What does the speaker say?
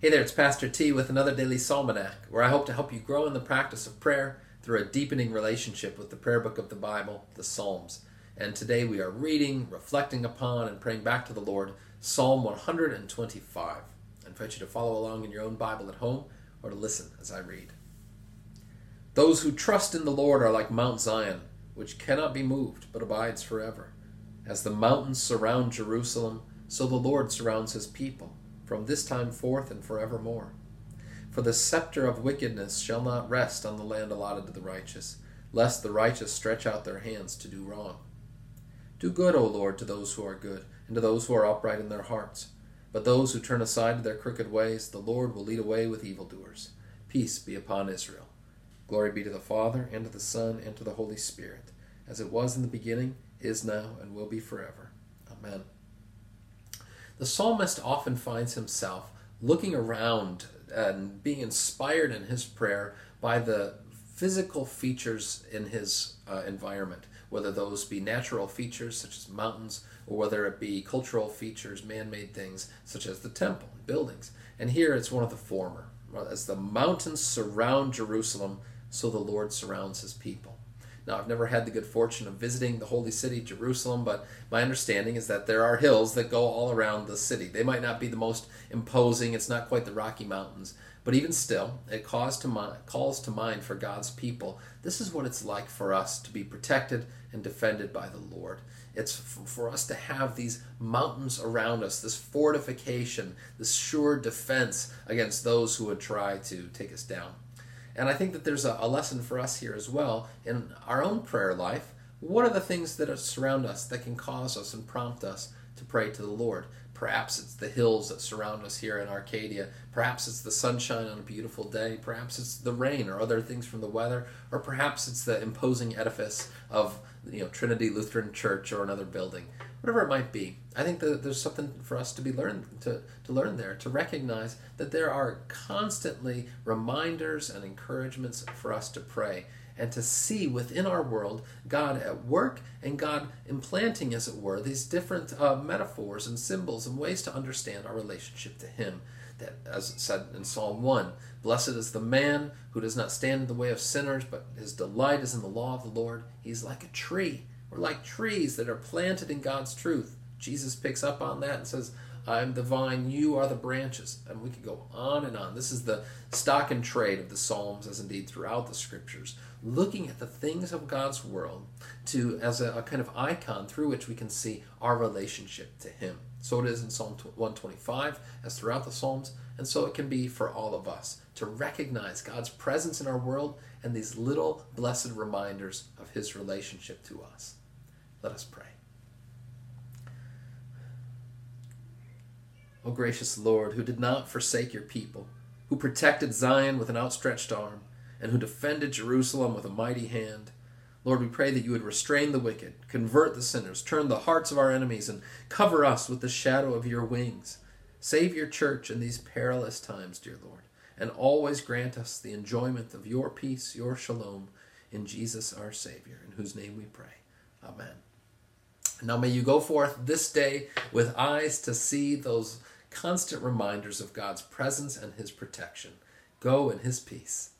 Hey there, it's Pastor T with another daily Psalmanac, where I hope to help you grow in the practice of prayer through a deepening relationship with the prayer book of the Bible, the Psalms. And today we are reading, reflecting upon, and praying back to the Lord Psalm 125. I invite you to follow along in your own Bible at home or to listen as I read. Those who trust in the Lord are like Mount Zion, which cannot be moved but abides forever. As the mountains surround Jerusalem, so the Lord surrounds his people from this time forth and forevermore. For the scepter of wickedness shall not rest on the land allotted to the righteous, lest the righteous stretch out their hands to do wrong. Do good, O Lord, to those who are good, and to those who are upright in their hearts. But those who turn aside to their crooked ways, the Lord will lead away with evildoers. Peace be upon Israel. Glory be to the Father, and to the Son, and to the Holy Spirit, as it was in the beginning, is now, and will be forever. Amen. The psalmist often finds himself looking around and being inspired in his prayer by the physical features in his uh, environment, whether those be natural features such as mountains, or whether it be cultural features, man made things such as the temple and buildings. And here it's one of the former. As the mountains surround Jerusalem, so the Lord surrounds his people. Now, I've never had the good fortune of visiting the holy city, Jerusalem, but my understanding is that there are hills that go all around the city. They might not be the most imposing, it's not quite the Rocky Mountains, but even still, it calls to, mind, calls to mind for God's people this is what it's like for us to be protected and defended by the Lord. It's for us to have these mountains around us, this fortification, this sure defense against those who would try to take us down. And I think that there's a, a lesson for us here as well in our own prayer life. What are the things that surround us that can cause us and prompt us to pray to the Lord? Perhaps it's the hills that surround us here in Arcadia. Perhaps it's the sunshine on a beautiful day. Perhaps it's the rain or other things from the weather. Or perhaps it's the imposing edifice of you know Trinity Lutheran Church or another building whatever it might be. I think that there's something for us to be learned to, to learn there, to recognize that there are constantly reminders and encouragements for us to pray and to see within our world God at work and God implanting, as it were, these different uh, metaphors and symbols and ways to understand our relationship to Him. That, as it said in Psalm 1, blessed is the man who does not stand in the way of sinners, but his delight is in the law of the Lord. He's like a tree we're like trees that are planted in God's truth. Jesus picks up on that and says, I'm the vine, you are the branches. And we could go on and on. This is the stock and trade of the Psalms, as indeed throughout the scriptures, looking at the things of God's world to as a, a kind of icon through which we can see our relationship to Him. So it is in Psalm 125, as throughout the Psalms, and so it can be for all of us to recognize God's presence in our world and these little blessed reminders of His relationship to us. Let us pray. O gracious Lord, who did not forsake your people, who protected Zion with an outstretched arm, and who defended Jerusalem with a mighty hand, Lord, we pray that you would restrain the wicked, convert the sinners, turn the hearts of our enemies, and cover us with the shadow of your wings. Save your church in these perilous times, dear Lord, and always grant us the enjoyment of your peace, your shalom, in Jesus our Savior, in whose name we pray. Amen. Now may you go forth this day with eyes to see those constant reminders of God's presence and his protection. Go in his peace.